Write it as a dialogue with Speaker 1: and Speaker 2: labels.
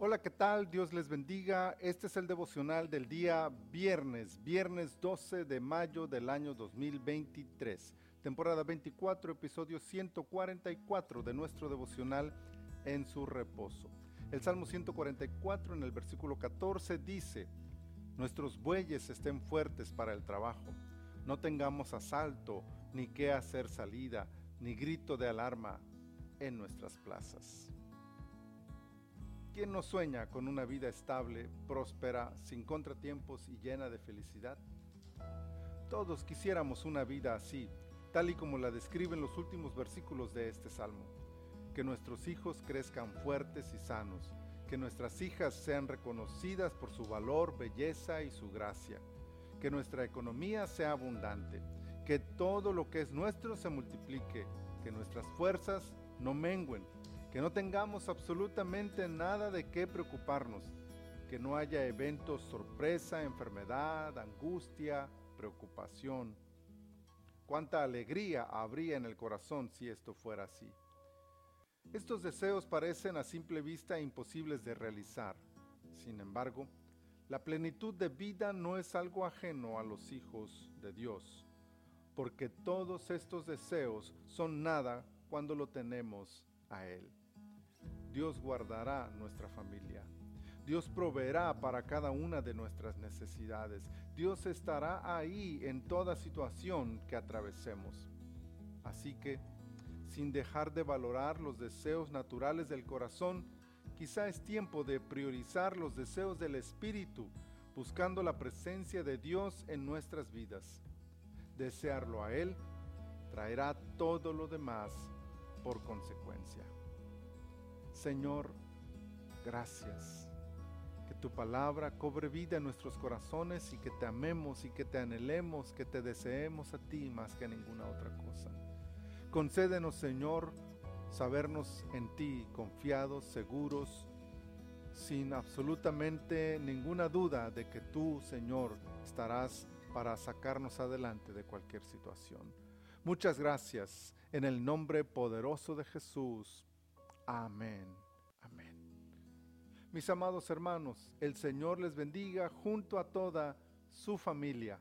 Speaker 1: Hola, ¿qué tal? Dios les bendiga. Este es el devocional del día viernes, viernes 12 de mayo del año 2023, temporada 24, episodio 144 de nuestro devocional en su reposo. El Salmo 144 en el versículo 14 dice, Nuestros bueyes estén fuertes para el trabajo, no tengamos asalto, ni qué hacer salida, ni grito de alarma en nuestras plazas. ¿Quién no sueña con una vida estable, próspera, sin contratiempos y llena de felicidad? Todos quisiéramos una vida así, tal y como la describen los últimos versículos de este salmo. Que nuestros hijos crezcan fuertes y sanos, que nuestras hijas sean reconocidas por su valor, belleza y su gracia, que nuestra economía sea abundante, que todo lo que es nuestro se multiplique, que nuestras fuerzas no menguen, que no tengamos absolutamente nada de qué preocuparnos, que no haya eventos sorpresa, enfermedad, angustia, preocupación. Cuánta alegría habría en el corazón si esto fuera así. Estos deseos parecen a simple vista imposibles de realizar. Sin embargo, la plenitud de vida no es algo ajeno a los hijos de Dios, porque todos estos deseos son nada cuando lo tenemos a Él. Dios guardará nuestra familia. Dios proveerá para cada una de nuestras necesidades. Dios estará ahí en toda situación que atravesemos. Así que, sin dejar de valorar los deseos naturales del corazón, quizá es tiempo de priorizar los deseos del Espíritu, buscando la presencia de Dios en nuestras vidas. Desearlo a Él traerá todo lo demás por consecuencia. Señor, gracias. Que tu palabra cobre vida en nuestros corazones y que te amemos y que te anhelemos, que te deseemos a ti más que a ninguna otra cosa. Concédenos, Señor, sabernos en ti confiados, seguros, sin absolutamente ninguna duda de que tú, Señor, estarás para sacarnos adelante de cualquier situación. Muchas gracias en el nombre poderoso de Jesús. Amén. Amén. Mis amados hermanos, el Señor les bendiga junto a toda su familia.